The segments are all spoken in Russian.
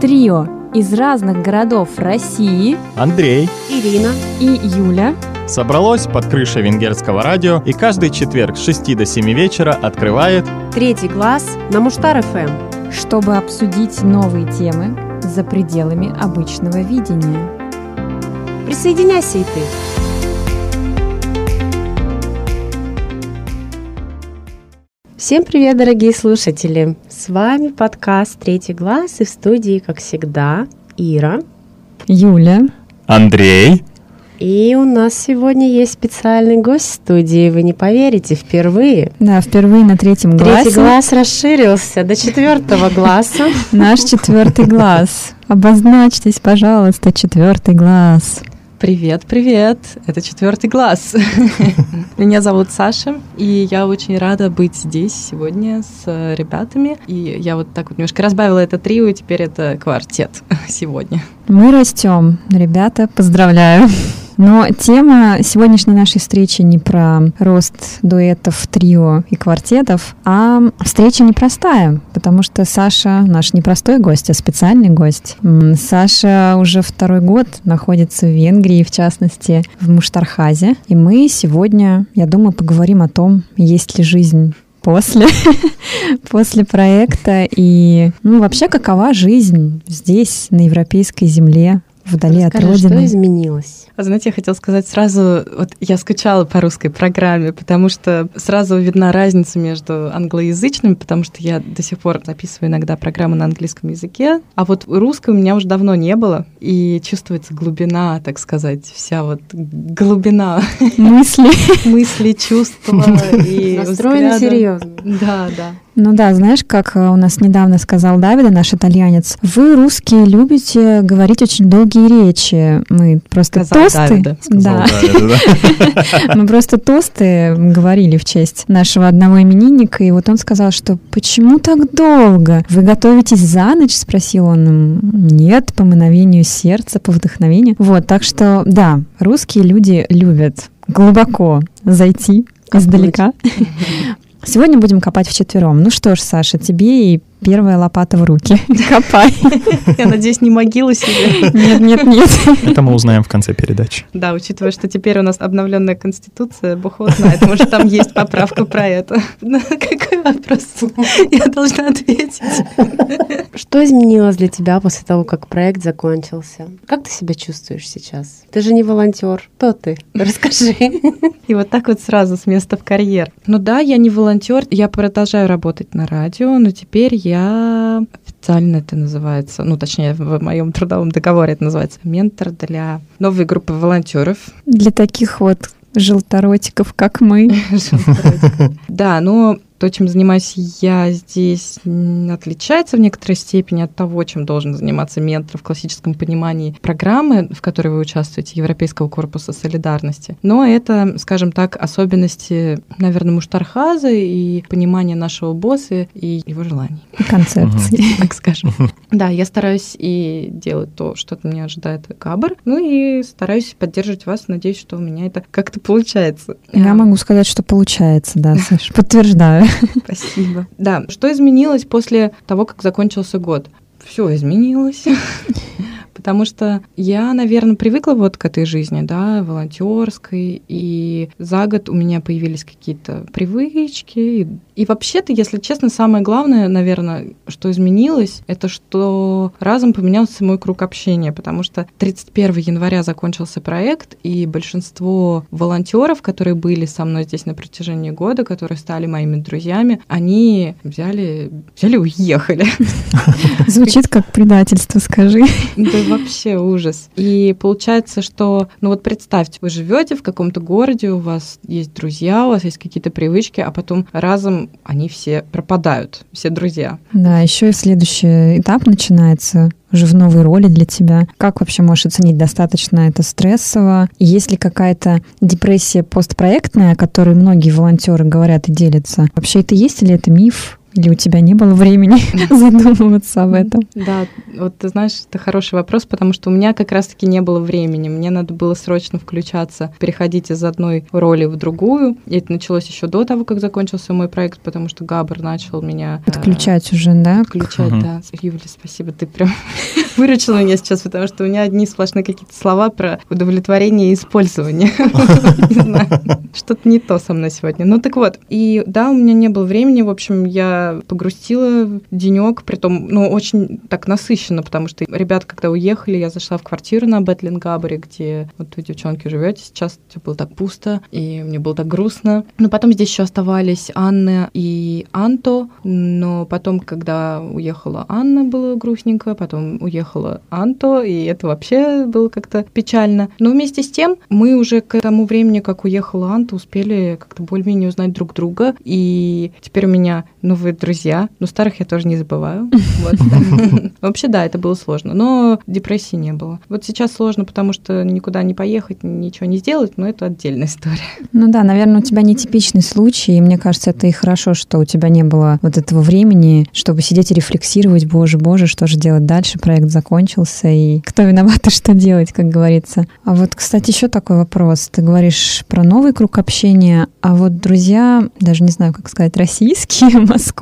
Трио из разных городов России Андрей Ирина и Юля собралось под крышей венгерского радио и каждый четверг с 6 до 7 вечера открывает Третий класс на Муштар ФМ. чтобы обсудить новые темы за пределами обычного видения. Присоединяйся и ты. Всем привет, дорогие слушатели! С вами подкаст «Третий глаз» и в студии, как всегда, Ира. Юля, Андрей. И у нас сегодня есть специальный гость в студии, вы не поверите, впервые. да, впервые на третьем глазе Третий глаз расширился до четвертого глаза. наш четвертый глаз. Обозначьтесь, пожалуйста, четвертый глаз. Привет, привет! Это четвертый глаз. Меня зовут Саша, и я очень рада быть здесь сегодня с э, ребятами. И я вот так вот немножко разбавила это трио, и теперь это квартет сегодня. Мы растем, ребята, поздравляю. Но тема сегодняшней нашей встречи не про рост дуэтов, трио и квартетов, а встреча непростая, потому что Саша наш непростой гость, а специальный гость. Саша уже второй год находится в Венгрии, в частности, в Муштархазе. И мы сегодня, я думаю, поговорим о том, есть ли жизнь после, после проекта. И ну, вообще какова жизнь здесь, на европейской земле, вдали от Расскажи, что родины. изменилось? А знаете, я хотела сказать сразу, вот я скучала по русской программе, потому что сразу видна разница между англоязычными, потому что я до сих пор записываю иногда программы на английском языке, а вот русской у меня уже давно не было, и чувствуется глубина, так сказать, вся вот глубина Мысли. мысли, чувства и Настроены серьезно. Да, да. Ну да, знаешь, как э, у нас недавно сказал Давида, наш итальянец, вы, русские, любите говорить очень долгие речи. Мы просто Сказал тосты. Давида. Да, мы просто тосты говорили в честь нашего одного именинника, и вот он сказал, что почему так долго? Вы готовитесь за ночь? Спросил он. «М, Нет, по мановению сердца, по вдохновению. Вот, так что, да, русские люди любят глубоко зайти издалека. Сегодня будем копать вчетвером. Ну что ж, Саша, тебе и первая лопата в руки. Копай. Я надеюсь, не могилу себе. Нет, нет, нет. Это мы узнаем в конце передачи. Да, учитывая, что теперь у нас обновленная конституция, бог его знает, может, там есть поправка про это. Какой вопрос? Я должна ответить. Что изменилось для тебя после того, как проект закончился? Как ты себя чувствуешь сейчас? Ты же не волонтер. Кто ты? Расскажи. И вот так вот сразу с места в карьер. Ну да, я не волонтер, я продолжаю работать на радио, но теперь я официально это называется, ну точнее в моем трудовом договоре это называется ментор для новой группы волонтеров. Для таких вот желторотиков, как мы. Да, но то, чем занимаюсь я здесь, отличается в некоторой степени от того, чем должен заниматься ментор в классическом понимании программы, в которой вы участвуете, Европейского корпуса солидарности. Но это, скажем так, особенности, наверное, Муштархаза и понимание нашего босса и его желаний, концепции. так скажем. Да, я стараюсь и делать то, что от меня ожидает Габар, ну и стараюсь поддерживать вас. Надеюсь, что у меня это как-то получается. Я А, могу сказать, что получается, да, Саш, подтверждаю. Спасибо. Да, что изменилось после того, как закончился год? Все изменилось. Потому что я, наверное, привыкла вот к этой жизни, да, волонтерской, и за год у меня появились какие-то привычки. И, и вообще-то, если честно, самое главное, наверное, что изменилось, это что разом поменялся мой круг общения, потому что 31 января закончился проект, и большинство волонтеров, которые были со мной здесь на протяжении года, которые стали моими друзьями, они взяли, взяли уехали. Звучит как предательство, скажи. Да вообще ужас. И получается, что, ну вот представьте, вы живете в каком-то городе, у вас есть друзья, у вас есть какие-то привычки, а потом разом они все пропадают, все друзья. Да, еще и следующий этап начинается уже в новой роли для тебя. Как вообще можешь оценить, достаточно это стрессово? Есть ли какая-то депрессия постпроектная, о которой многие волонтеры говорят и делятся? Вообще это есть или это миф? Или у тебя не было времени задумываться об этом? Да, вот ты знаешь, это хороший вопрос, потому что у меня как раз-таки не было времени. Мне надо было срочно включаться, переходить из одной роли в другую. И это началось еще до того, как закончился мой проект, потому что Габр начал меня... э, Отключать уже, да? Отключать, да. Юля, спасибо, ты прям выручила меня сейчас, потому что у меня одни сплошные какие-то слова про удовлетворение и использование. Не знаю, что-то не то со мной сегодня. Ну так вот, и да, у меня не было времени, в общем, я погрустила денек, притом, ну, очень так насыщенно, потому что ребята, когда уехали, я зашла в квартиру на Бетлингаборе, где вот вы, девчонки, живете сейчас, все было так пусто, и мне было так грустно. Но потом здесь еще оставались Анна и Анто, но потом, когда уехала Анна, было грустненько, потом уехала Анто, и это вообще было как-то печально. Но вместе с тем мы уже к тому времени, как уехала Анта, успели как-то более-менее узнать друг друга, и теперь у меня новые друзья, но старых я тоже не забываю. Вообще, да, это было сложно, но депрессии не было. Вот сейчас сложно, потому что никуда не поехать, ничего не сделать, но это отдельная история. Ну да, наверное, у тебя нетипичный случай, и мне кажется, это и хорошо, что у тебя не было вот этого времени, чтобы сидеть и рефлексировать, боже, боже, что же делать дальше, проект закончился, и кто виноват и что делать, как говорится. А вот, кстати, еще такой вопрос. Ты говоришь про новый круг общения, а вот друзья, даже не знаю, как сказать, российские, московские,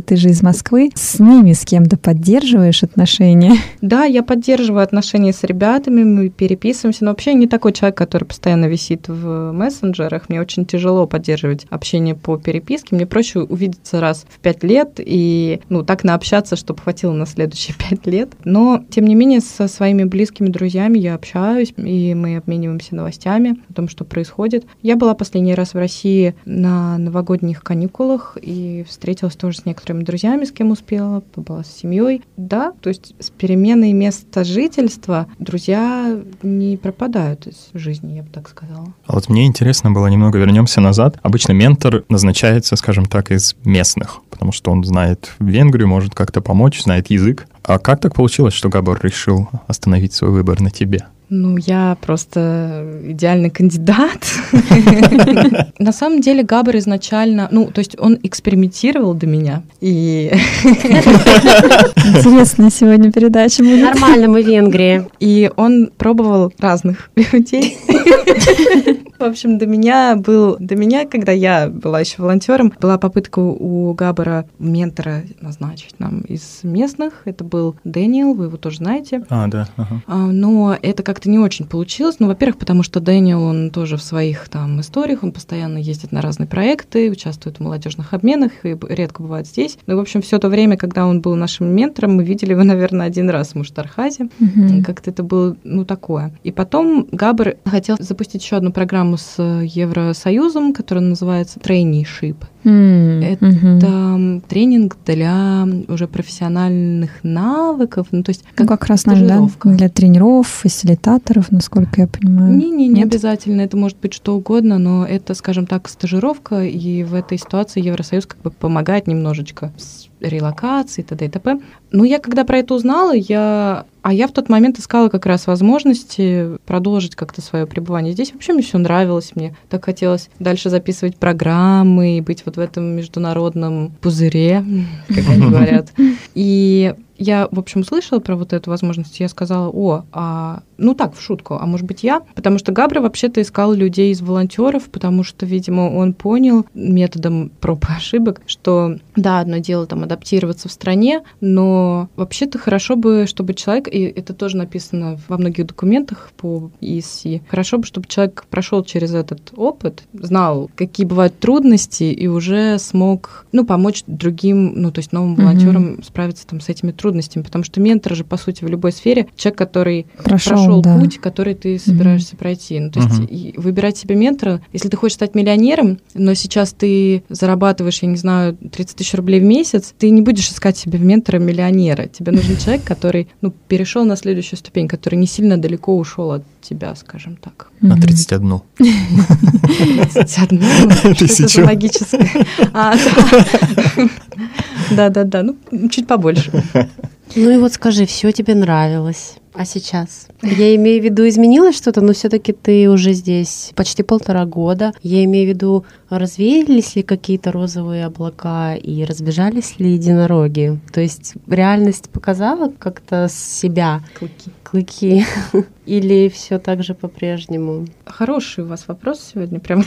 ты же из Москвы, с ними с кем-то поддерживаешь отношения? Да, я поддерживаю отношения с ребятами, мы переписываемся, но вообще я не такой человек, который постоянно висит в мессенджерах. Мне очень тяжело поддерживать общение по переписке. Мне проще увидеться раз в пять лет и ну, так наобщаться, чтобы хватило на следующие пять лет. Но, тем не менее, со своими близкими друзьями я общаюсь, и мы обмениваемся новостями о том, что происходит. Я была последний раз в России на новогодних каникулах и встретилась тоже с некоторыми друзьями, с кем успела, была с семьей. Да, то есть с переменой места жительства друзья не пропадают из жизни, я бы так сказала. А вот мне интересно было, немного вернемся назад. Обычно ментор назначается, скажем так, из местных, потому что он знает Венгрию, может как-то помочь, знает язык. А как так получилось, что Габор решил остановить свой выбор на тебе? Ну, я просто идеальный кандидат. На самом деле Габар изначально, ну, то есть он экспериментировал до меня. И Интересная сегодня передача будет. Нормально, мы в Венгрии. И он пробовал разных людей. В общем, до меня был, до меня, когда я была еще волонтером, была попытка у Габара ментора назначить нам из местных. Это был Дэниел, вы его тоже знаете. А, да. ага. А, Но это как-то не очень получилось. Ну, во-первых, потому что Дэниел, он тоже в своих там историях, он постоянно ездит на разные проекты, участвует в молодежных обменах и редко бывает здесь. Ну, в общем, все то время, когда он был нашим ментором, мы видели его, наверное, один раз в Муштархазе. Мгм. Как-то это было, ну, такое. И потом Габр хотел запустить еще одну программу с Евросоюзом, которая называется Traineeship. М, Это тренинг для уже профессиональных навыков, ну, то есть Ну, как раз, стажировка. да, для тренеров, фасилитаторов, насколько я понимаю. Не-не, не Нет? обязательно, это может быть что угодно, но это, скажем так, стажировка, и в этой ситуации Евросоюз как бы помогает немножечко с релокацией, т.д. и т.п. Ну, я когда про это узнала, я... А я в тот момент искала как раз возможности продолжить как-то свое пребывание здесь. Вообще мне все нравилось, мне так хотелось дальше записывать программы и быть вот в этом международном пузыре, как они говорят. И я, в общем, слышала про вот эту возможность, я сказала, о, а, ну так, в шутку, а может быть я? Потому что Габра вообще-то искал людей из волонтеров, потому что, видимо, он понял методом проб и ошибок, что, да, одно дело там адаптироваться в стране, но вообще-то хорошо бы, чтобы человек, и это тоже написано во многих документах по ESC, хорошо бы, чтобы человек прошел через этот опыт, знал, какие бывают трудности, и уже смог, ну, помочь другим, ну, то есть новым волонтерам справиться там с этими трудностями, потому что ментор же, по сути, в любой сфере человек, который Прошел, прошел да. путь, который ты собираешься пройти. Ну, то есть и выбирать себе ментора, если ты хочешь стать миллионером, но сейчас ты зарабатываешь, я не знаю, 30 тысяч рублей в месяц, ты не будешь искать себе ментора миллионера. Тебе нужен человек, который ну, перешел на следующую ступень, который не сильно далеко ушел от тебя, скажем так. На Мгм. 31. 31. Что это Тысячу. А, Да-да-да, ну, чуть побольше. Ну и вот скажи, все тебе нравилось. А сейчас? Я имею в виду, изменилось что-то, но все-таки ты уже здесь почти полтора года. Я имею в виду, развеялись ли какие-то розовые облака и разбежались ли единороги? То есть реальность показала как-то себя? Клыки. Клыки. Или все так же по-прежнему? Хороший у вас вопрос сегодня, прям.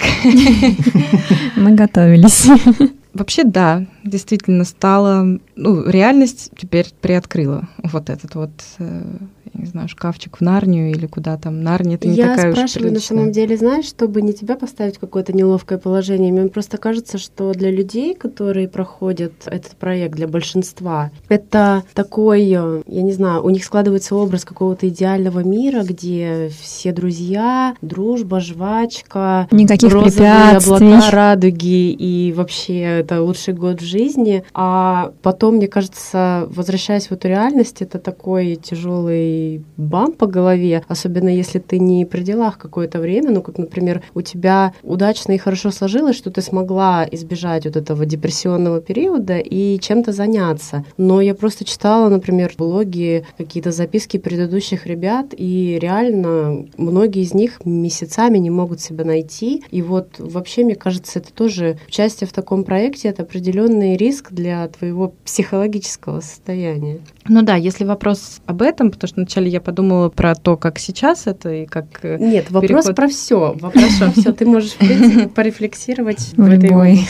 Мы готовились. Вообще, да, действительно стало... Ну, реальность теперь приоткрыла вот этот вот э, не знаю, шкафчик в Нарнию или куда там. Нарния это не Я такая спрашиваю уж на самом деле, знаешь, чтобы не тебя поставить в какое-то неловкое положение. Мне просто кажется, что для людей, которые проходят этот проект, для большинства, это такой, э, я не знаю, у них складывается образ какого-то идеального мира, где все друзья, дружба, жвачка, Никаких розовые препятствий. облака, радуги, и вообще это лучший год в жизни. А потом, мне кажется, возвращаясь в эту реальность, это такой тяжелый бам по голове, особенно если ты не при делах какое-то время, ну, как, например, у тебя удачно и хорошо сложилось, что ты смогла избежать вот этого депрессионного периода и чем-то заняться. Но я просто читала, например, блоги, какие-то записки предыдущих ребят, и реально многие из них месяцами не могут себя найти. И вот вообще, мне кажется, это тоже участие в таком проекте, это определенный риск для твоего психологического состояния. Ну да, если вопрос об этом, потому что вначале я подумала про то, как сейчас это и как... э, Нет, вопрос переход- про все. Вопрос про все. Ты можешь, в принципе, порефлексировать в этой.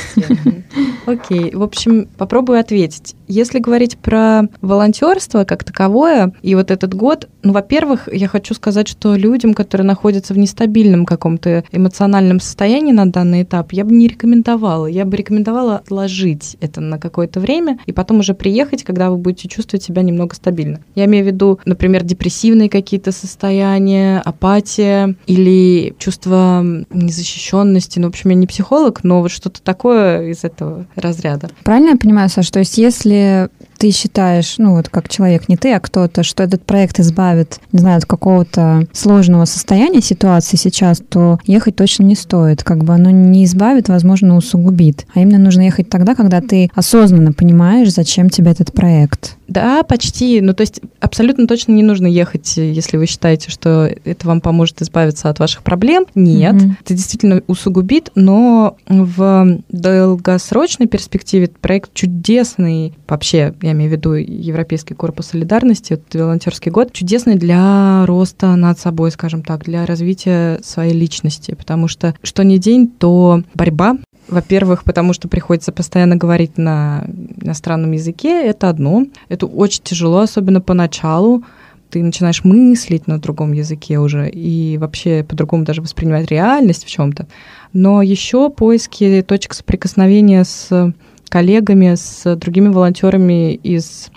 Окей, в общем, попробую ответить. Если говорить про волонтерство как таковое, и вот этот год, ну, во-первых, я хочу сказать, что людям, которые находятся в нестабильном каком-то эмоциональном состоянии на данный этап, я бы не рекомендовала. Я бы рекомендовала отложить это на какое-то время и потом уже приехать, когда вы будете чувствовать себя немного стабильно. Я имею в виду, например, депрессивные какие-то состояния, апатия или чувство незащищенности. Ну, в общем, я не психолог, но вот что-то такое из этого разряда. Правильно я понимаю, Саш? То есть если деле ты считаешь, ну вот как человек, не ты, а кто-то, что этот проект избавит, не знаю, от какого-то сложного состояния ситуации сейчас, то ехать точно не стоит. Как бы оно не избавит, возможно, усугубит. А именно нужно ехать тогда, когда ты осознанно понимаешь, зачем тебе этот проект. Да, почти. Ну, то есть абсолютно точно не нужно ехать, если вы считаете, что это вам поможет избавиться от ваших проблем. Нет, Мгм. это действительно усугубит, но в долгосрочной перспективе проект чудесный. Вообще, я имею в виду Европейский корпус солидарности, вот волонтерский год, чудесный для роста над собой, скажем так, для развития своей личности, потому что что ни день, то борьба во-первых, потому что приходится постоянно говорить на иностранном языке, это одно. Это очень тяжело, особенно поначалу. Ты начинаешь мыслить на другом языке уже и вообще по-другому даже воспринимать реальность в чем-то. Но еще поиски точек соприкосновения с коллегами, с другими волонтерами из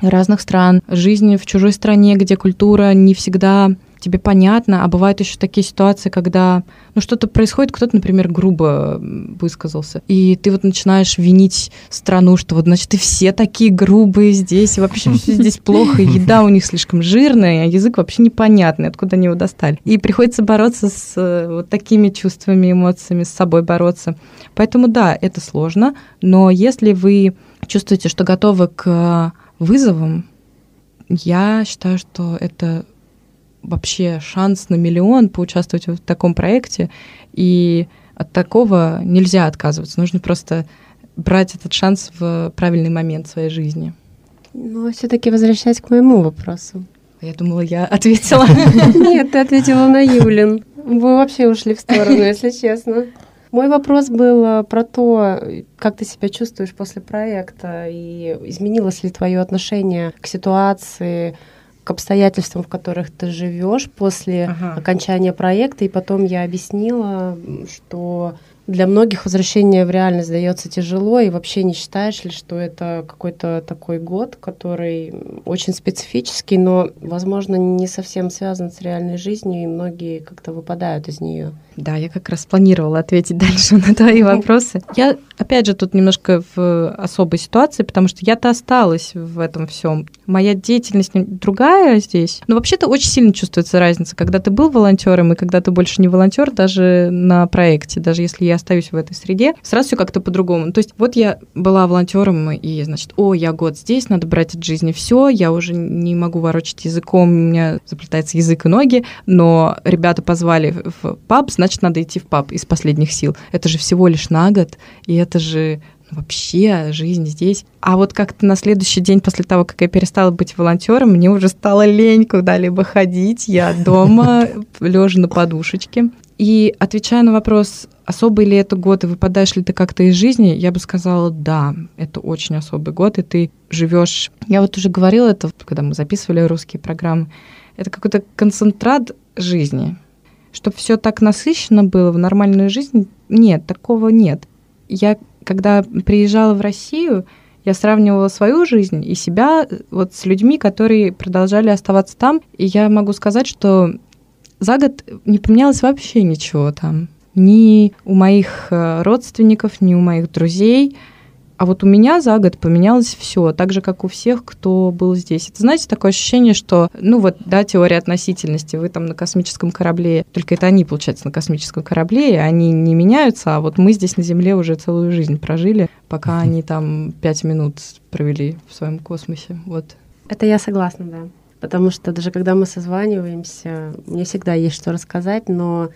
разных стран, жизнь в чужой стране, где культура не всегда тебе понятно, а бывают еще такие ситуации, когда ну, что-то происходит, кто-то, например, грубо высказался, и ты вот начинаешь винить страну, что вот, значит, и все такие грубые здесь, и вообще все здесь плохо, и еда у них слишком жирная, а язык вообще непонятный, откуда они его достали. И приходится бороться с э, вот такими чувствами, эмоциями, с собой бороться. Поэтому да, это сложно, но если вы чувствуете, что готовы к вызовам, я считаю, что это вообще шанс на миллион поучаствовать в таком проекте, и от такого нельзя отказываться. Нужно просто брать этот шанс в правильный момент своей жизни. Но все-таки возвращаясь к моему вопросу. Я думала, я ответила. Нет, ты ответила на Юлин. Вы вообще ушли в сторону, если честно. Мой вопрос был э, про то, как ты себя чувствуешь после проекта, и изменилось ли твое отношение к ситуации, к обстоятельствам, в которых ты живешь после Ага. окончания проекта. И потом я объяснила, что для многих возвращение в реальность дается тяжело, и вообще не считаешь ли, что это какой-то такой год, который очень специфический, но, возможно, не совсем связан с реальной жизнью, и многие как-то выпадают из нее. Да, я как раз планировала ответить дальше на твои вопросы. Я, опять же, тут немножко в особой ситуации, потому что я-то осталась в этом всем. Моя деятельность другая здесь. Но вообще-то очень сильно чувствуется разница, когда ты был волонтером и когда ты больше не волонтер, даже на проекте, даже если я остаюсь в этой среде, сразу все как-то по-другому. То есть вот я была волонтером, и, значит, о, я год здесь, надо брать от жизни все, я уже не могу ворочать языком, у меня заплетается язык и ноги, но ребята позвали в паб, значит, надо идти в паб из последних сил. Это же всего лишь на год, и это же вообще жизнь здесь. А вот как-то на следующий день после того, как я перестала быть волонтером, мне уже стало лень куда-либо ходить. Я дома, лежа на подушечке. И отвечая на вопрос, особый ли это год и выпадаешь ли ты как-то из жизни, я бы сказала, да, это очень особый год, и ты живешь. Я вот уже говорила это, когда мы записывали русские программы. Это какой-то концентрат жизни. Чтобы все так насыщенно было в нормальную жизнь, нет, такого нет. Я когда приезжала в Россию, я сравнивала свою жизнь и себя вот с людьми, которые продолжали оставаться там. И я могу сказать, что за год не поменялось вообще ничего там. Ни у моих э, родственников, ни у моих друзей. А вот у меня за год поменялось все, так же, как у всех, кто был здесь. Это, знаете, такое ощущение, что, ну вот, да, теория относительности, вы там на космическом корабле, только это они, получается, на космическом корабле, и они не меняются, а вот мы здесь на Земле уже целую жизнь прожили, пока они там пять минут провели в своем космосе. Вот. Это я согласна, да. Потому что даже когда мы созваниваемся, мне всегда есть что рассказать, но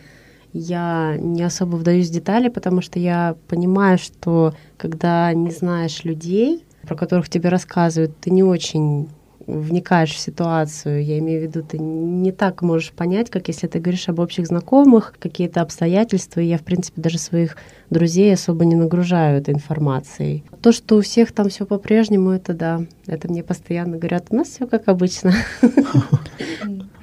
я не особо вдаюсь в детали, потому что я понимаю, что когда не знаешь людей, про которых тебе рассказывают, ты не очень вникаешь в ситуацию, я имею в виду, ты не так можешь понять, как если ты говоришь об общих знакомых, какие-то обстоятельства, и я, в принципе, даже своих друзей особо не нагружаю этой информацией. То, что у всех там все по-прежнему, это да, это мне постоянно говорят, у нас все как обычно.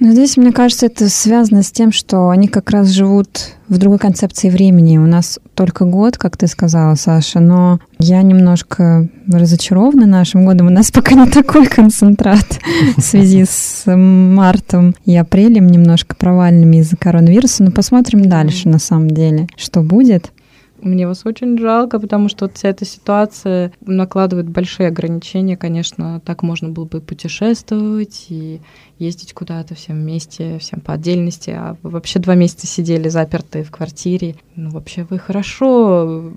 Но здесь, мне кажется, это связано с тем, что они как раз живут в другой концепции времени. У нас только год, как ты сказала, Саша, но я немножко разочарована нашим годом. У нас пока не такой концентрат в связи с мартом и апрелем, немножко провальными из-за коронавируса. Но посмотрим дальше, на самом деле, что будет. Мне вас очень жалко, потому что вот вся эта ситуация накладывает большие ограничения. Конечно, так можно было бы путешествовать и ездить куда-то всем вместе, всем по отдельности. А вы вообще два месяца сидели запертые в квартире. Ну, вообще вы хорошо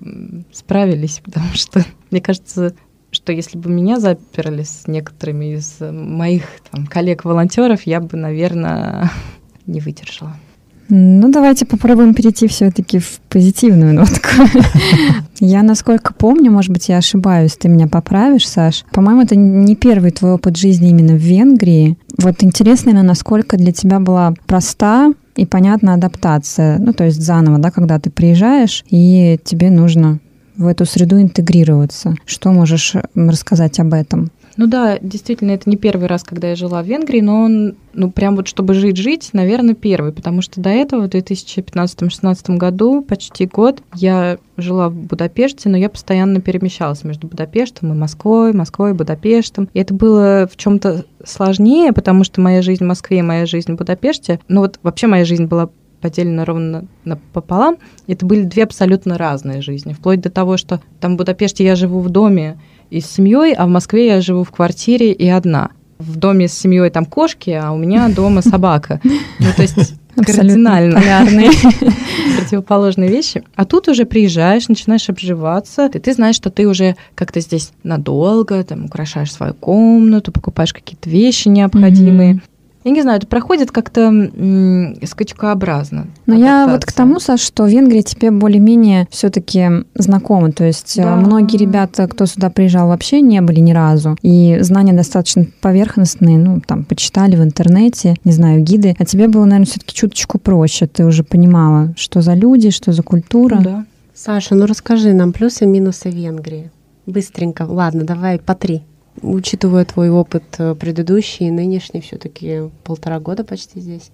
справились, потому что, мне кажется, что если бы меня заперли с некоторыми из моих коллег-волонтеров, я бы, наверное, не выдержала. Ну, давайте попробуем перейти все-таки в позитивную нотку. Я, насколько помню, может быть, я ошибаюсь, ты меня поправишь, Саш. По-моему, это не первый твой опыт жизни именно в Венгрии. Вот интересно, насколько для тебя была проста и понятна адаптация. Ну, то есть заново, да, когда ты приезжаешь, и тебе нужно в эту среду интегрироваться. Что можешь рассказать об этом? Ну да, действительно, это не первый раз, когда я жила в Венгрии, но он, ну прям вот чтобы жить-жить, наверное, первый, потому что до этого, в 2015-2016 году, почти год, я жила в Будапеште, но я постоянно перемещалась между Будапештом и Москвой, Москвой и Будапештом. И это было в чем то сложнее, потому что моя жизнь в Москве и моя жизнь в Будапеште, ну вот вообще моя жизнь была поделена ровно пополам. Это были две абсолютно разные жизни. Вплоть до того, что там в Будапеште я живу в доме, и с семьей, а в Москве я живу в квартире и одна. В доме с семьей там кошки, а у меня дома собака. Ну, то есть кардинально полярные противоположные вещи. А тут уже приезжаешь, начинаешь обживаться, и ты знаешь, что ты уже как-то здесь надолго, там украшаешь свою комнату, покупаешь какие-то вещи необходимые. Mm-hmm я не знаю, это проходит как-то скачкообразно. Но я вот к тому, Саш, что Венгрия тебе более-менее все-таки знакома. То есть э, да. многие ребята, кто сюда приезжал, вообще не были ни разу. И знания достаточно поверхностные, ну, там, почитали в интернете, не знаю, гиды. А тебе было, наверное, все-таки чуточку проще. Ты уже понимала, что за люди, что за культура. Да. Саша, ну расскажи нам плюсы и минусы Венгрии. Быстренько. Ладно, давай по три учитывая твой опыт э, предыдущий и нынешний, все-таки полтора года почти здесь.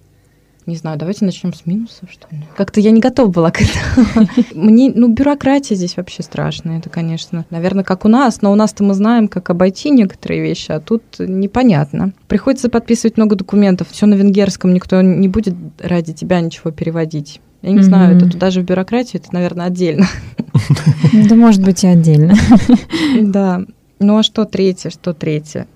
Не знаю, давайте начнем с минусов, что ли. Как-то я не готова была к этому. Мне, ну, бюрократия здесь вообще страшная, это, конечно, наверное, как у нас, но у нас-то мы знаем, как обойти некоторые вещи, а тут непонятно. Приходится подписывать много документов, все на венгерском, никто не будет ради тебя ничего переводить. Я не mm-hmm. знаю, это туда же в бюрократию, это, наверное, отдельно. Да, может быть, и отдельно. Да. Ну а что третье, что третье?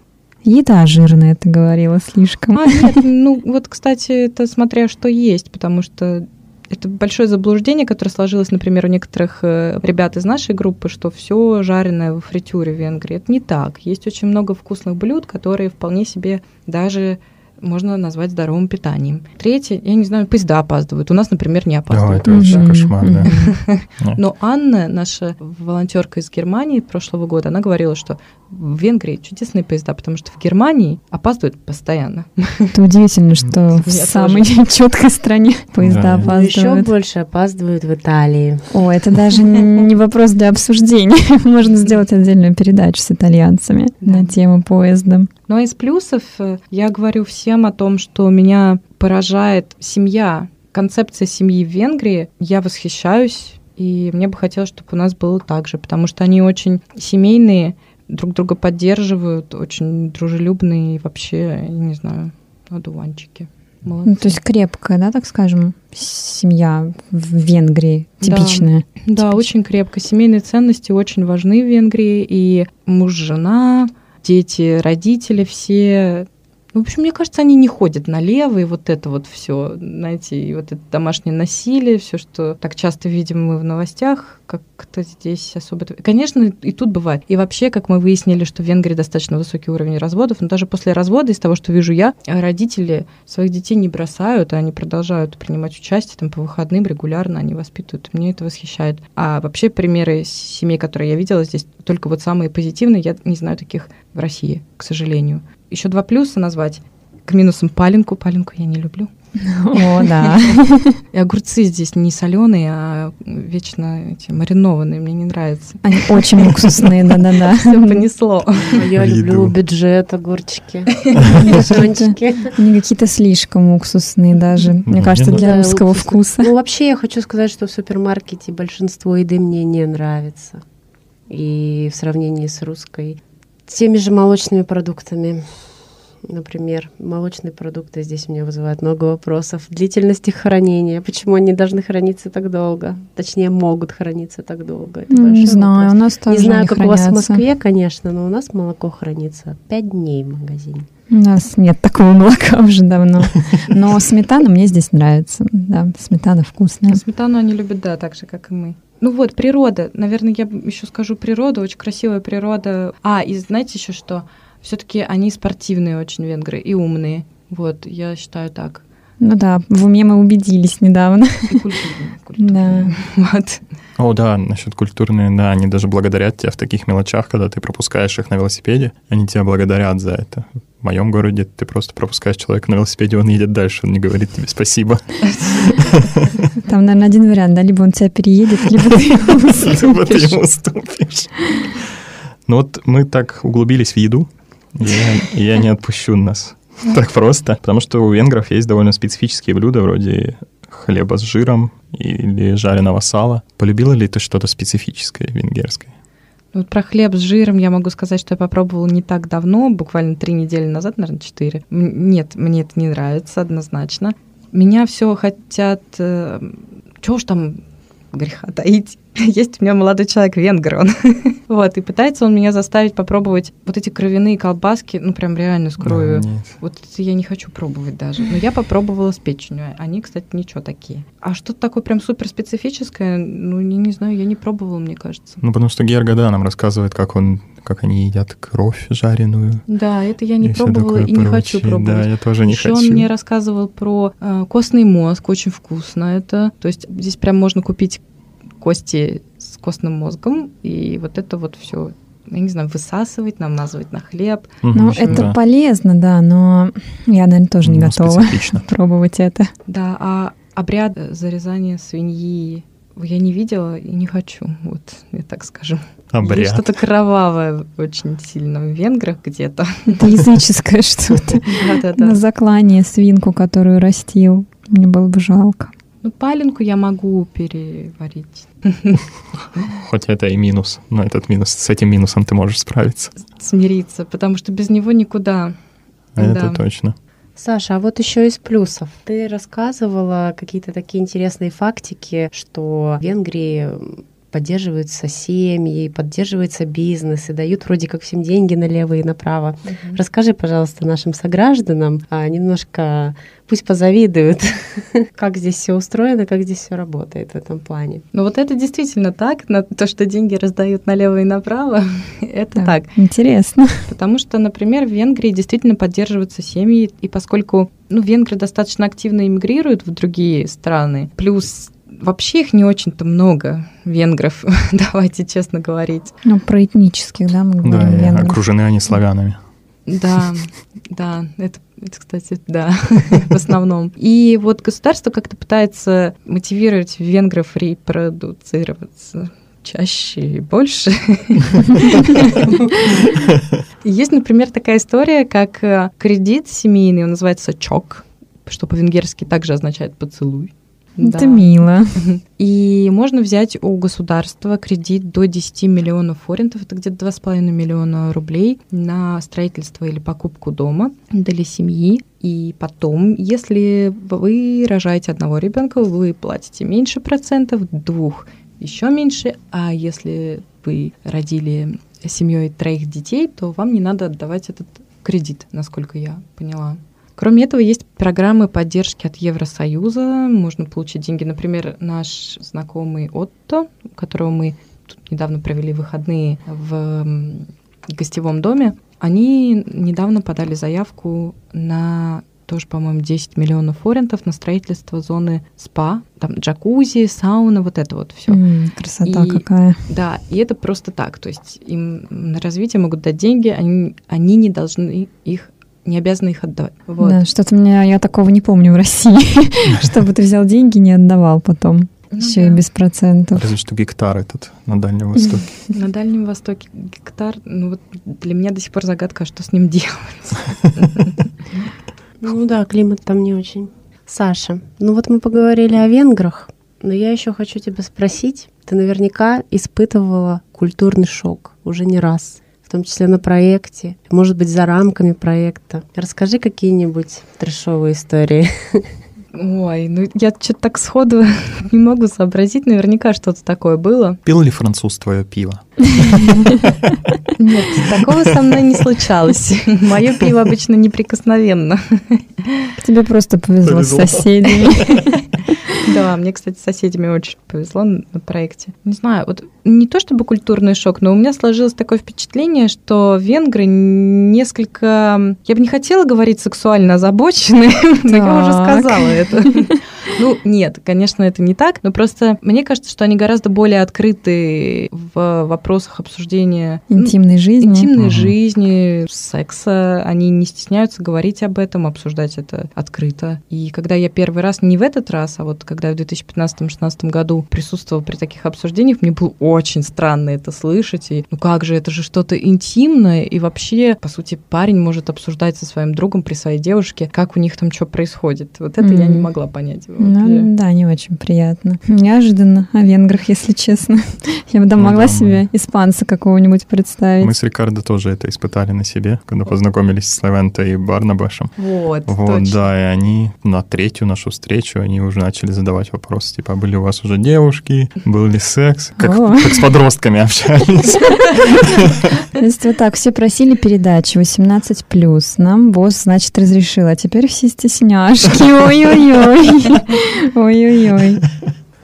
Еда жирная, ты говорила, слишком. А, нет, ну вот, кстати, это смотря что есть, потому что Это большое заблуждение, которое сложилось, например, у некоторых э, ребят из нашей группы, что все жареное в фритюре в Венгрии. Это не так. Есть очень много вкусных блюд, которые вполне себе даже можно назвать здоровым питанием. Третье, я не знаю, поезда опаздывают. У нас, например, не опаздывают. Да, это вообще кошмар, да. Но Анна, наша волонтерка из Германии прошлого года, она говорила, что в Венгрии чудесные поезда, потому что в Германии опаздывают постоянно. Это удивительно, что в самой четкой стране поезда опаздывают. Еще больше опаздывают в Италии. О, это даже не вопрос для обсуждения. Можно сделать отдельную передачу с итальянцами на тему поезда. Но из плюсов э, я говорю всем о том, что меня поражает семья, концепция семьи в Венгрии. Я восхищаюсь, и мне бы хотелось, чтобы у нас было так же, потому что они очень семейные, друг друга поддерживают, очень дружелюбные и вообще, я не знаю, одуванчики. Ну, то есть крепкая, да, так скажем, семья в Венгрии, типичная. Да, да очень крепко. Семейные ценности очень важны в Венгрии, и муж, жена, дети, родители все в общем, мне кажется, они не ходят налево, и вот это вот все, знаете, и вот это домашнее насилие, все, что так часто видим мы в новостях, как-то здесь особо... Конечно, и тут бывает. И вообще, как мы выяснили, что в Венгрии достаточно высокий уровень разводов, но даже после развода, из того, что вижу я, родители своих детей не бросают, а они продолжают принимать участие там по выходным регулярно, они воспитывают. Мне это восхищает. А вообще примеры семей, которые я видела здесь, только вот самые позитивные, я не знаю таких в России, к сожалению еще два плюса назвать. К минусам паленку. Паленку я не люблю. О, да. И огурцы здесь не соленые, а вечно эти маринованные. Мне не нравятся. Они очень уксусные, да-да-да. Все понесло. Я люблю бюджет огурчики. Они какие-то слишком уксусные даже. Мне кажется, для русского вкуса. Ну, вообще, я хочу сказать, что в супермаркете большинство еды мне не нравится. И в сравнении с русской теми же молочными продуктами. Например, молочные продукты здесь у меня вызывают много вопросов. Длительность их хранения. Почему они должны храниться так долго? Точнее, могут храниться так долго. Это не знаю, вопрос. у нас тоже Не знаю, как хранятся. у вас в Москве, конечно, но у нас молоко хранится пять дней в магазине. У нас нет такого молока уже давно. Но сметана мне здесь нравится. Да, сметана вкусная. Сметану они любят, да, так же, как и мы. Ну вот, природа. Наверное, я еще скажу природа, очень красивая природа. А, и знаете еще что? Все-таки они спортивные очень венгры и умные. Вот, я считаю так. Ну да, в уме мы убедились недавно. И. Да. Вот. О, да, насчет культурные, да, они даже благодарят тебя в таких мелочах, когда ты пропускаешь их на велосипеде, они тебя благодарят за это. В моем городе ты просто пропускаешь человека на велосипеде, он едет дальше, он не говорит тебе спасибо. Там, наверное, один вариант, да, либо он тебя переедет, либо ты ему Либо ты ему уступишь. Ну вот мы так углубились в еду, я, я не отпущу нас так просто, потому что у венгров есть довольно специфические блюда, вроде хлеба с жиром или жареного сала. Полюбила ли ты что-то специфическое венгерское? Вот про хлеб с жиром я могу сказать, что я попробовала не так давно, буквально три недели назад, наверное, четыре. Нет, мне это не нравится однозначно. Меня все хотят... Э, чего уж там греха таить. Есть у меня молодой человек венгер, он. вот, и пытается он меня заставить попробовать вот эти кровяные колбаски, ну, прям реально с кровью. Да. Вот это я не хочу пробовать даже. Но я попробовала с печенью. Они, кстати, ничего такие. А что-то такое прям супер специфическое, ну, не, не знаю, я не пробовала, мне кажется. Ну, потому что Герга, да, нам рассказывает, как он, как они едят кровь жареную. Да, это я не и пробовала и не хочу прочее. пробовать. Да, я тоже не Еще хочу. он мне рассказывал про э, костный мозг, очень вкусно это. То есть здесь прям можно купить кости с костным мозгом, и вот это вот все, я не знаю, высасывать, намазывать на хлеб. Мгм, Ну, общем, это да. полезно, да, но я, наверное, тоже не Ну, готова специфично. пробовать это. Да, а обряд зарезания свиньи я не видела и не хочу, вот, я так скажу. Есть Обряд. что-то кровавое очень сильно в венграх где-то. Это языческое что-то. На заклание свинку, которую растил. Мне было бы жалко. Ну, паленку я могу переварить. Хоть это и минус, но этот минус, с этим минусом ты можешь справиться. Смириться, потому что без него никуда. Это Да. точно. Саша, а вот еще из плюсов. Ты рассказывала какие-то такие интересные фактики, что в Венгрии поддерживаются семьи, поддерживается бизнес и дают вроде как всем деньги налево и направо. Угу. Расскажи, пожалуйста, нашим согражданам а, немножко пусть позавидуют, как здесь все устроено, как здесь все работает в этом плане. Ну вот это действительно так, на то, что деньги раздают налево и направо, это да, так. Интересно. Потому что, например, в Венгрии действительно поддерживаются семьи, и поскольку ну, венгры достаточно активно эмигрируют в другие страны, плюс вообще их не очень-то много, венгров, давайте честно говорить. Ну, про этнических, да, мы говорим, Да, венгров. окружены они славянами. Да, да, это, это, кстати, да, в основном. И вот государство как-то пытается мотивировать венгров репродуцироваться чаще и больше. Есть, например, такая история, как э, кредит семейный, он называется чок, что по-венгерски также означает поцелуй. Это да. мило. И можно взять у государства кредит до 10 миллионов форинтов, это где-то 2,5 миллиона рублей на строительство или покупку дома для семьи. И потом, если вы рожаете одного ребенка, вы платите меньше процентов, двух еще меньше, а если вы родили семьей троих детей, то вам не надо отдавать этот кредит, насколько я поняла. Кроме этого, есть программы поддержки от Евросоюза. Можно получить деньги. Например, наш знакомый Отто, которого мы тут недавно провели выходные в гостевом доме, они недавно подали заявку на тоже, по-моему, 10 миллионов форинтов на строительство зоны СПА, там джакузи, сауна, вот это вот все. Mm, красота и, какая. Да, и это просто так. То есть им на развитие могут дать деньги, они, они не должны их не обязаны их отдавать. Вот. Да, что-то меня я такого не помню в России, чтобы ты взял деньги и не отдавал потом. Ну, Еще да. и без процентов. Разве что гектар этот на Дальнем Востоке. На Дальнем Востоке гектар, ну вот для меня до сих пор загадка, что с ним делать. Ну да, климат там не очень. Саша, ну вот мы поговорили о венграх, но я еще хочу тебя спросить. Ты наверняка испытывала культурный шок уже не раз в том числе на проекте, может быть, за рамками проекта. Расскажи какие-нибудь трешовые истории. Ой, ну я что-то так сходу не могу сообразить. Наверняка что-то такое было. Пил ли француз твое пиво? Нет, такого со мной не случалось. Мое пиво обычно неприкосновенно. Тебе просто повезло, повезло. с соседями. Да, мне, кстати, с соседями очень повезло на проекте. Не знаю, вот не то чтобы культурный шок, но у меня сложилось такое впечатление, что венгры несколько... Я бы не хотела говорить сексуально озабоченные, но я уже сказала это. Ну, нет, конечно, это не так, но просто мне кажется, что они гораздо более открыты в вопросах обсуждения интимной жизни, интимной угу. жизни, секса. Они не стесняются говорить об этом, обсуждать это открыто. И когда я первый раз, не в этот раз, а вот когда в 2015-2016 году присутствовала при таких обсуждениях, мне было очень странно это слышать. И ну как же, это же что-то интимное, и вообще, по сути, парень может обсуждать со своим другом при своей девушке, как у них там что происходит. Вот это mm. я не могла понять. Ну, да, не очень приятно. Неожиданно о венграх, если честно. Я бы да, могла ну, да, себе мы... испанца какого-нибудь представить. Мы с Рикардо тоже это испытали на себе, когда познакомились с Левентой и Барнабашем. Вот, Вот, точно. да, и они на третью нашу встречу, они уже начали задавать вопросы, типа, а были у вас уже девушки, был ли секс, как, как с подростками общались. То есть вот так, все просили передачи 18+, нам босс, значит, разрешил, а теперь все стесняшки, ой-ой-ой. Ой-ой-ой.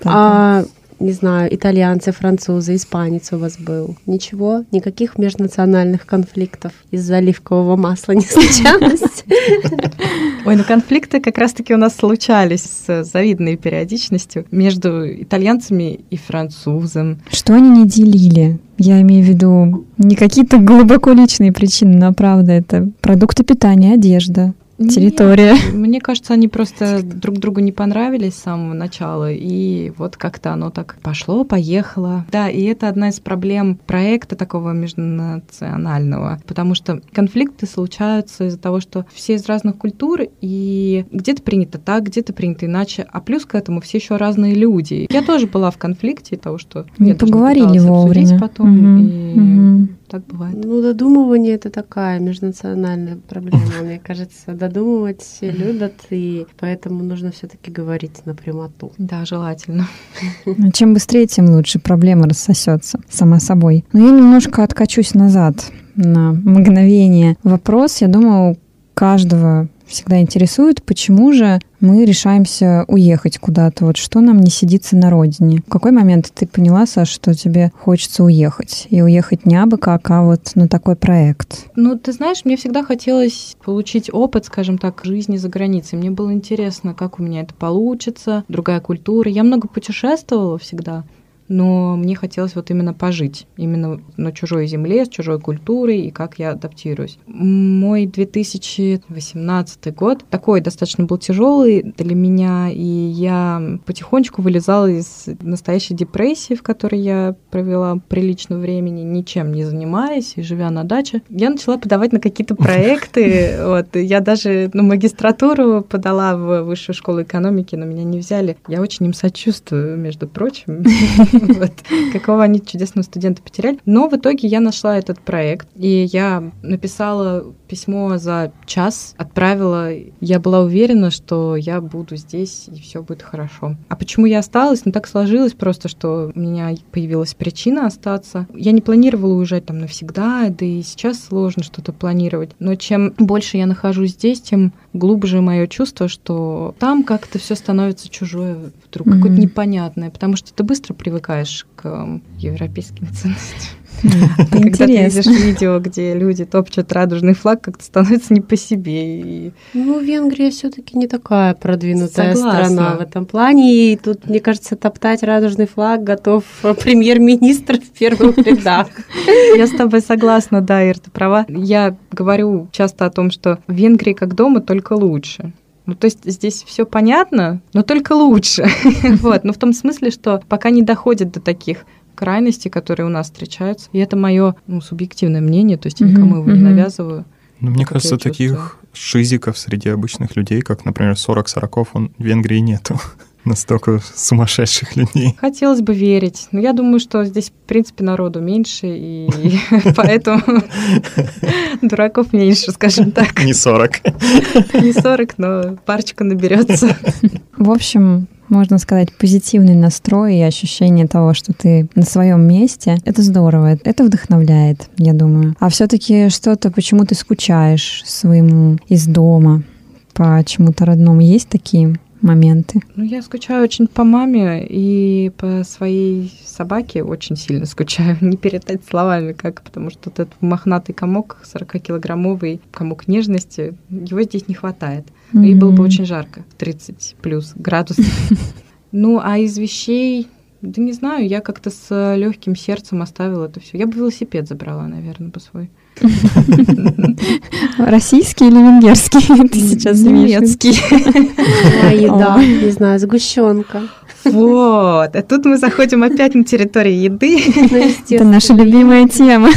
А, не знаю, итальянцы, французы, испанец у вас был. Ничего, никаких межнациональных конфликтов из-за оливкового масла не случалось? Ой, ну конфликты как раз-таки у нас случались с завидной периодичностью между итальянцами и французом. Что они не делили? Я имею в виду не какие-то глубоко личные причины, но правда это продукты питания, одежда, территория. Нет, мне кажется, они просто друг другу не понравились с самого начала, и вот как-то оно так пошло, поехало. Да, и это одна из проблем проекта такого межнационального, потому что конфликты случаются из-за того, что все из разных культур, и где-то принято так, где-то принято иначе, а плюс к этому все еще разные люди. Я тоже была в конфликте того, что не поговорили вовремя потом. Угу, и... угу так бывает. Ну, додумывание это такая межнациональная проблема, мне кажется. Додумывать все любят, и поэтому нужно все-таки говорить на прямоту. Да, желательно. Ну, чем быстрее, тем лучше. Проблема рассосется сама собой. Но я немножко откачусь назад на мгновение. Вопрос, я думаю, каждого всегда интересует, почему же мы решаемся уехать куда-то. Вот что нам не сидится на родине? В какой момент ты поняла, Саша, что тебе хочется уехать? И уехать не абы как, а вот на такой проект. Ну, ты знаешь, мне всегда хотелось получить опыт, скажем так, жизни за границей. Мне было интересно, как у меня это получится, другая культура. Я много путешествовала всегда но мне хотелось вот именно пожить, именно на чужой земле, с чужой культурой и как я адаптируюсь. Мой 2018 год такой достаточно был тяжелый для меня, и я потихонечку вылезала из настоящей депрессии, в которой я провела прилично времени, ничем не занимаясь и живя на даче. Я начала подавать на какие-то проекты. Вот, я даже ну, магистратуру подала в высшую школу экономики, но меня не взяли. Я очень им сочувствую, между прочим. вот, какого они чудесного студента потеряли. Но в итоге я нашла этот проект, и я написала письмо за час, отправила. Я была уверена, что я буду здесь, и все будет хорошо. А почему я осталась? Ну, так сложилось просто, что у меня появилась причина остаться. Я не планировала уезжать там навсегда, да и сейчас сложно что-то планировать. Но чем больше я нахожусь здесь, тем глубже мое чувство, что там как-то все становится чужое вдруг, mm-hmm. какое-то непонятное, потому что ты быстро привыкаешь к европейским ценностям. Когда ты видишь видео, где люди топчут радужный флаг, как-то становится не по себе. Ну, Венгрия все таки не такая продвинутая страна в этом плане. И тут, мне кажется, топтать радужный флаг готов премьер-министр в первых рядах. Я с тобой согласна, да, Ир, ты права. Я говорю часто о том, что в Венгрии как дома, только лучше. Ну, то есть здесь все понятно, но только лучше. вот. Но в том смысле, что пока не доходит до таких крайности, которые у нас встречаются. И это мое ну, субъективное мнение, то есть я никому его не навязываю. Ну, мне кажется, таких шизиков среди обычных людей, как, например, 40 сороков, он в Венгрии нету. Настолько сумасшедших людей. Хотелось бы верить. Но я думаю, что здесь, в принципе, народу меньше, и поэтому дураков меньше, скажем так. Не 40. Не 40, но парочка наберется. В общем, можно сказать, позитивный настрой и ощущение того, что ты на своем месте. Это здорово, это вдохновляет, я думаю. А все-таки что-то, почему ты скучаешь своему из дома, по чему-то родному, есть такие моменты? Ну, я скучаю очень по маме и по своей собаке очень сильно скучаю. Не передать словами как, потому что вот этот мохнатый комок, 40-килограммовый комок нежности, его здесь не хватает. Mm-hmm. И было бы очень жарко, 30 плюс градусов. Ну, а из вещей, да не знаю, я как-то с легким сердцем оставила это все. Я бы велосипед забрала, наверное, по свой. Российский или венгерский? Ты сейчас немецкий. Еда, не знаю, сгущенка. Вот. А тут мы заходим опять на территорию еды. Это наша любимая тема.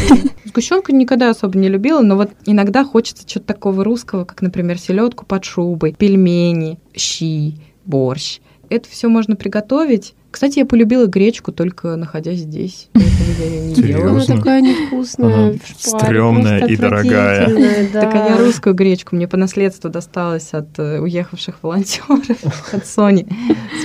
Сгущенку никогда особо не любила, но вот иногда хочется чего-то такого русского, как, например, селедку под шубой, пельмени, щи, борщ. Это все можно приготовить кстати, я полюбила гречку только находясь здесь. я ее не ела. Она такая невкусная. Она стрёмная и дорогая. Да. Так а я русскую гречку мне по наследству досталась от э, уехавших волонтеров, от Сони.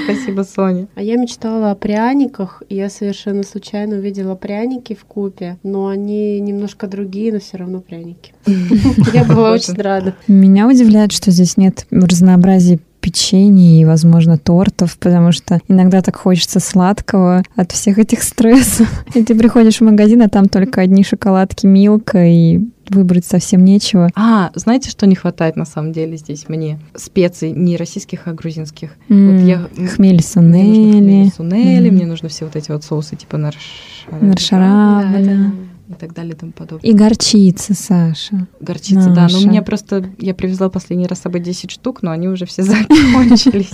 Спасибо, Соня. А я мечтала о пряниках, и я совершенно случайно увидела пряники в купе, но они немножко другие, но все равно пряники. Я была очень рада. Меня удивляет, что здесь нет разнообразия печенье и, возможно, тортов, потому что иногда так хочется сладкого от всех этих стрессов. И ты приходишь в магазин, а там только одни шоколадки Милка и выбрать совсем нечего. А, знаете, что не хватает на самом деле здесь мне? Специй не российских, а грузинских. Mm, вот я, хмель сунели. Мне нужно сунели, mm. мне нужно все вот эти вот соусы типа наршара. Наршара, да. да и так далее и тому подобное. И горчица, Саша. Горчица, Наша. да. Но у меня просто... Я привезла последний раз с собой 10 штук, но они уже все закончились.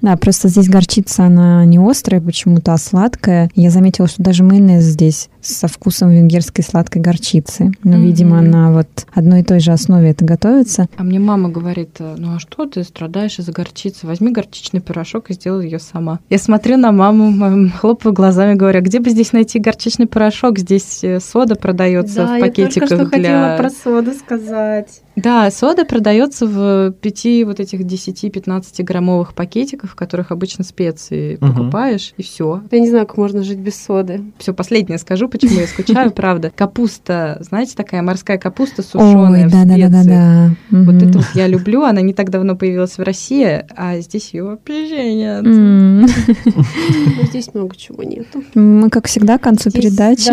Да, просто здесь горчица, она не острая почему-то, а сладкая. Я заметила, что даже майонез здесь со вкусом венгерской сладкой горчицы. Но, mm-hmm. видимо, на вот одной и той же основе это готовится. А мне мама говорит, ну а что ты страдаешь из-за горчицы? Возьми горчичный пирожок и сделай ее сама. Я смотрю на маму, хлопаю глазами, говорю, «А где бы здесь найти горчичный порошок? Здесь э, сода продается да, в пакетиках я только что для... хотела про соду сказать. Да, сода продается в пяти вот этих 10-15 граммовых пакетиках, в которых обычно специи угу. покупаешь, и все. Я не знаю, как можно жить без соды. Все, последнее скажу, почему я скучаю, правда. Капуста, знаете, такая морская капуста сушеная в да, да, да, да, да. Вот это вот я люблю, она не так давно появилась в России, а здесь ее вообще нет. Здесь много чего нету. Мы, как всегда, к концу передачи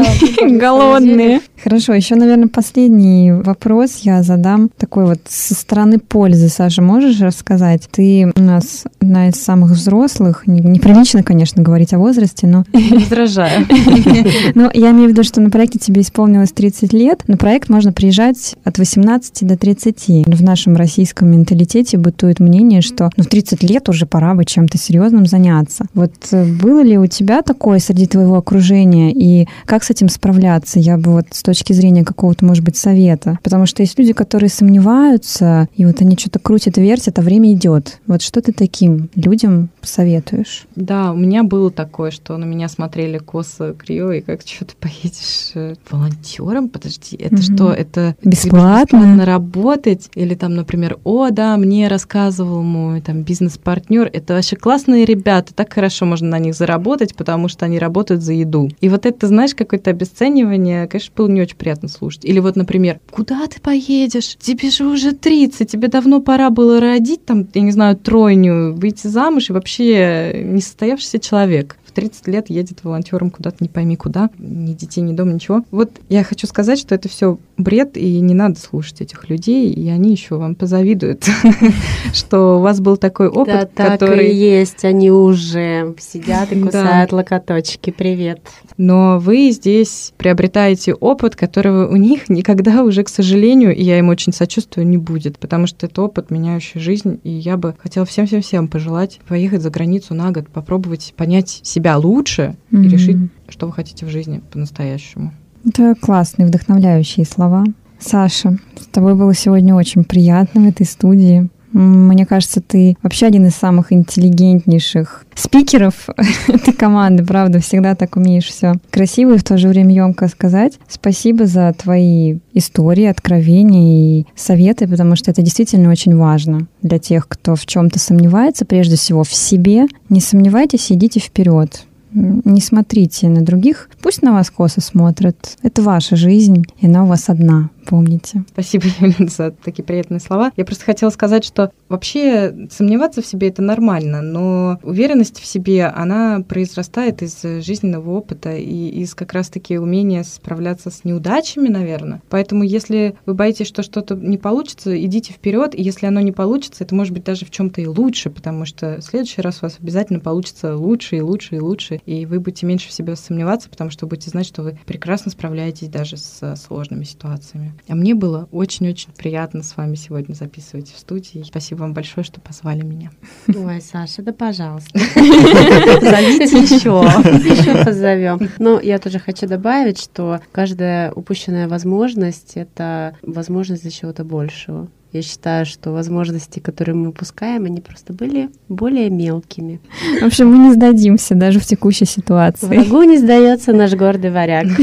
голодные. Хорошо, еще, наверное, последний вопрос я задам такой вот со стороны пользы, Саша, можешь рассказать? Ты у нас одна из самых взрослых, неприлично, конечно, говорить о возрасте, но... Возражаю. Но я имею в виду, что на проекте тебе исполнилось 30 лет. На проект можно приезжать от 18 до 30. В нашем российском менталитете бытует мнение, что ну, в 30 лет уже пора бы чем-то серьезным заняться. Вот э, было ли у тебя такое среди твоего окружения, и как с этим справляться? Я бы вот с точки зрения какого-то, может быть, совета. Потому что есть люди, которые сомневаются, и вот они что-то крутят, вертят, а время идет. Вот что ты таким людям посоветуешь? Да, у меня было такое, что на меня смотрели косо, криво, и как что ты поедешь э, волонтером? Подожди, это угу. что? Это бесплатно? бесплатно работать? Или там, например, о, да, мне рассказывал мой там бизнес-партнер, это вообще классные ребята, так хорошо можно на них заработать, потому что они работают за еду. И вот это, знаешь, какое-то обесценивание, конечно, было не очень приятно слушать. Или вот, например, куда ты поедешь? Тебе же уже 30, тебе давно пора было родить, там, я не знаю, тройню, выйти замуж и вообще несостоявшийся человек. 30 лет едет волонтером куда-то не пойми куда, ни детей, ни дома, ничего. Вот я хочу сказать, что это все бред, и не надо слушать этих людей, и они еще вам позавидуют, что у вас был такой опыт, который... так и есть, они уже сидят и кусают локоточки. Привет. Но вы здесь приобретаете опыт, которого у них никогда уже, к сожалению, и я им очень сочувствую, не будет, потому что это опыт, меняющий жизнь, и я бы хотела всем-всем-всем пожелать поехать за границу на год, попробовать понять себя себя лучше mm-hmm. и решить, что вы хотите в жизни по-настоящему. Это классные, вдохновляющие слова. Саша, с тобой было сегодня очень приятно в этой студии. Мне кажется, ты вообще один из самых интеллигентнейших спикеров этой команды, правда, всегда так умеешь все красиво и в то же время емко сказать. Спасибо за твои истории, откровения и советы, потому что это действительно очень важно для тех, кто в чем-то сомневается, прежде всего в себе. Не сомневайтесь, идите вперед не смотрите на других, пусть на вас косо смотрят. Это ваша жизнь, и она у вас одна помните. Спасибо, Юлия, за такие приятные слова. Я просто хотела сказать, что вообще сомневаться в себе это нормально, но уверенность в себе, она произрастает из жизненного опыта и из как раз-таки умения справляться с неудачами, наверное. Поэтому если вы боитесь, что что-то не получится, идите вперед, и если оно не получится, это может быть даже в чем-то и лучше, потому что в следующий раз у вас обязательно получится лучше и лучше и лучше, и вы будете меньше в себе сомневаться, потому что будете знать, что вы прекрасно справляетесь даже с сложными ситуациями. А мне было очень-очень приятно с вами сегодня записывать в студии. Спасибо вам большое, что позвали меня. Ой, Саша, да пожалуйста. Зовите еще. Еще позовем. Но я тоже хочу добавить, что каждая упущенная возможность — это возможность для чего-то большего. Я считаю, что возможности, которые мы упускаем, они просто были более мелкими. В общем, мы не сдадимся даже в текущей ситуации. Врагу не сдается наш гордый варяг.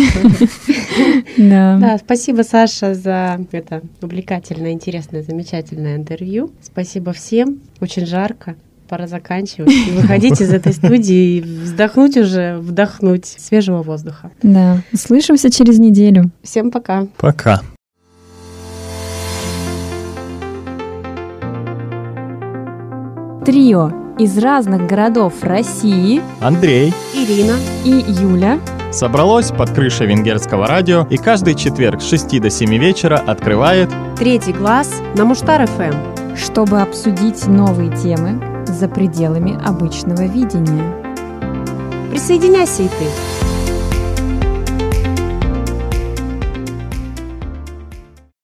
Да. Да, спасибо, Саша, за это увлекательное, интересное, замечательное интервью. Спасибо всем. Очень жарко пора заканчивать и выходить из этой студии и вздохнуть уже, вдохнуть свежего воздуха. Да. Услышимся через неделю. Всем пока. Пока. Трио из разных городов России. Андрей, Ирина. И Юля. Собралось под крышей венгерского радио и каждый четверг с 6 до 7 вечера открывает «Третий глаз» на Муштар-ФМ, чтобы обсудить новые темы за пределами обычного видения. Присоединяйся и ты!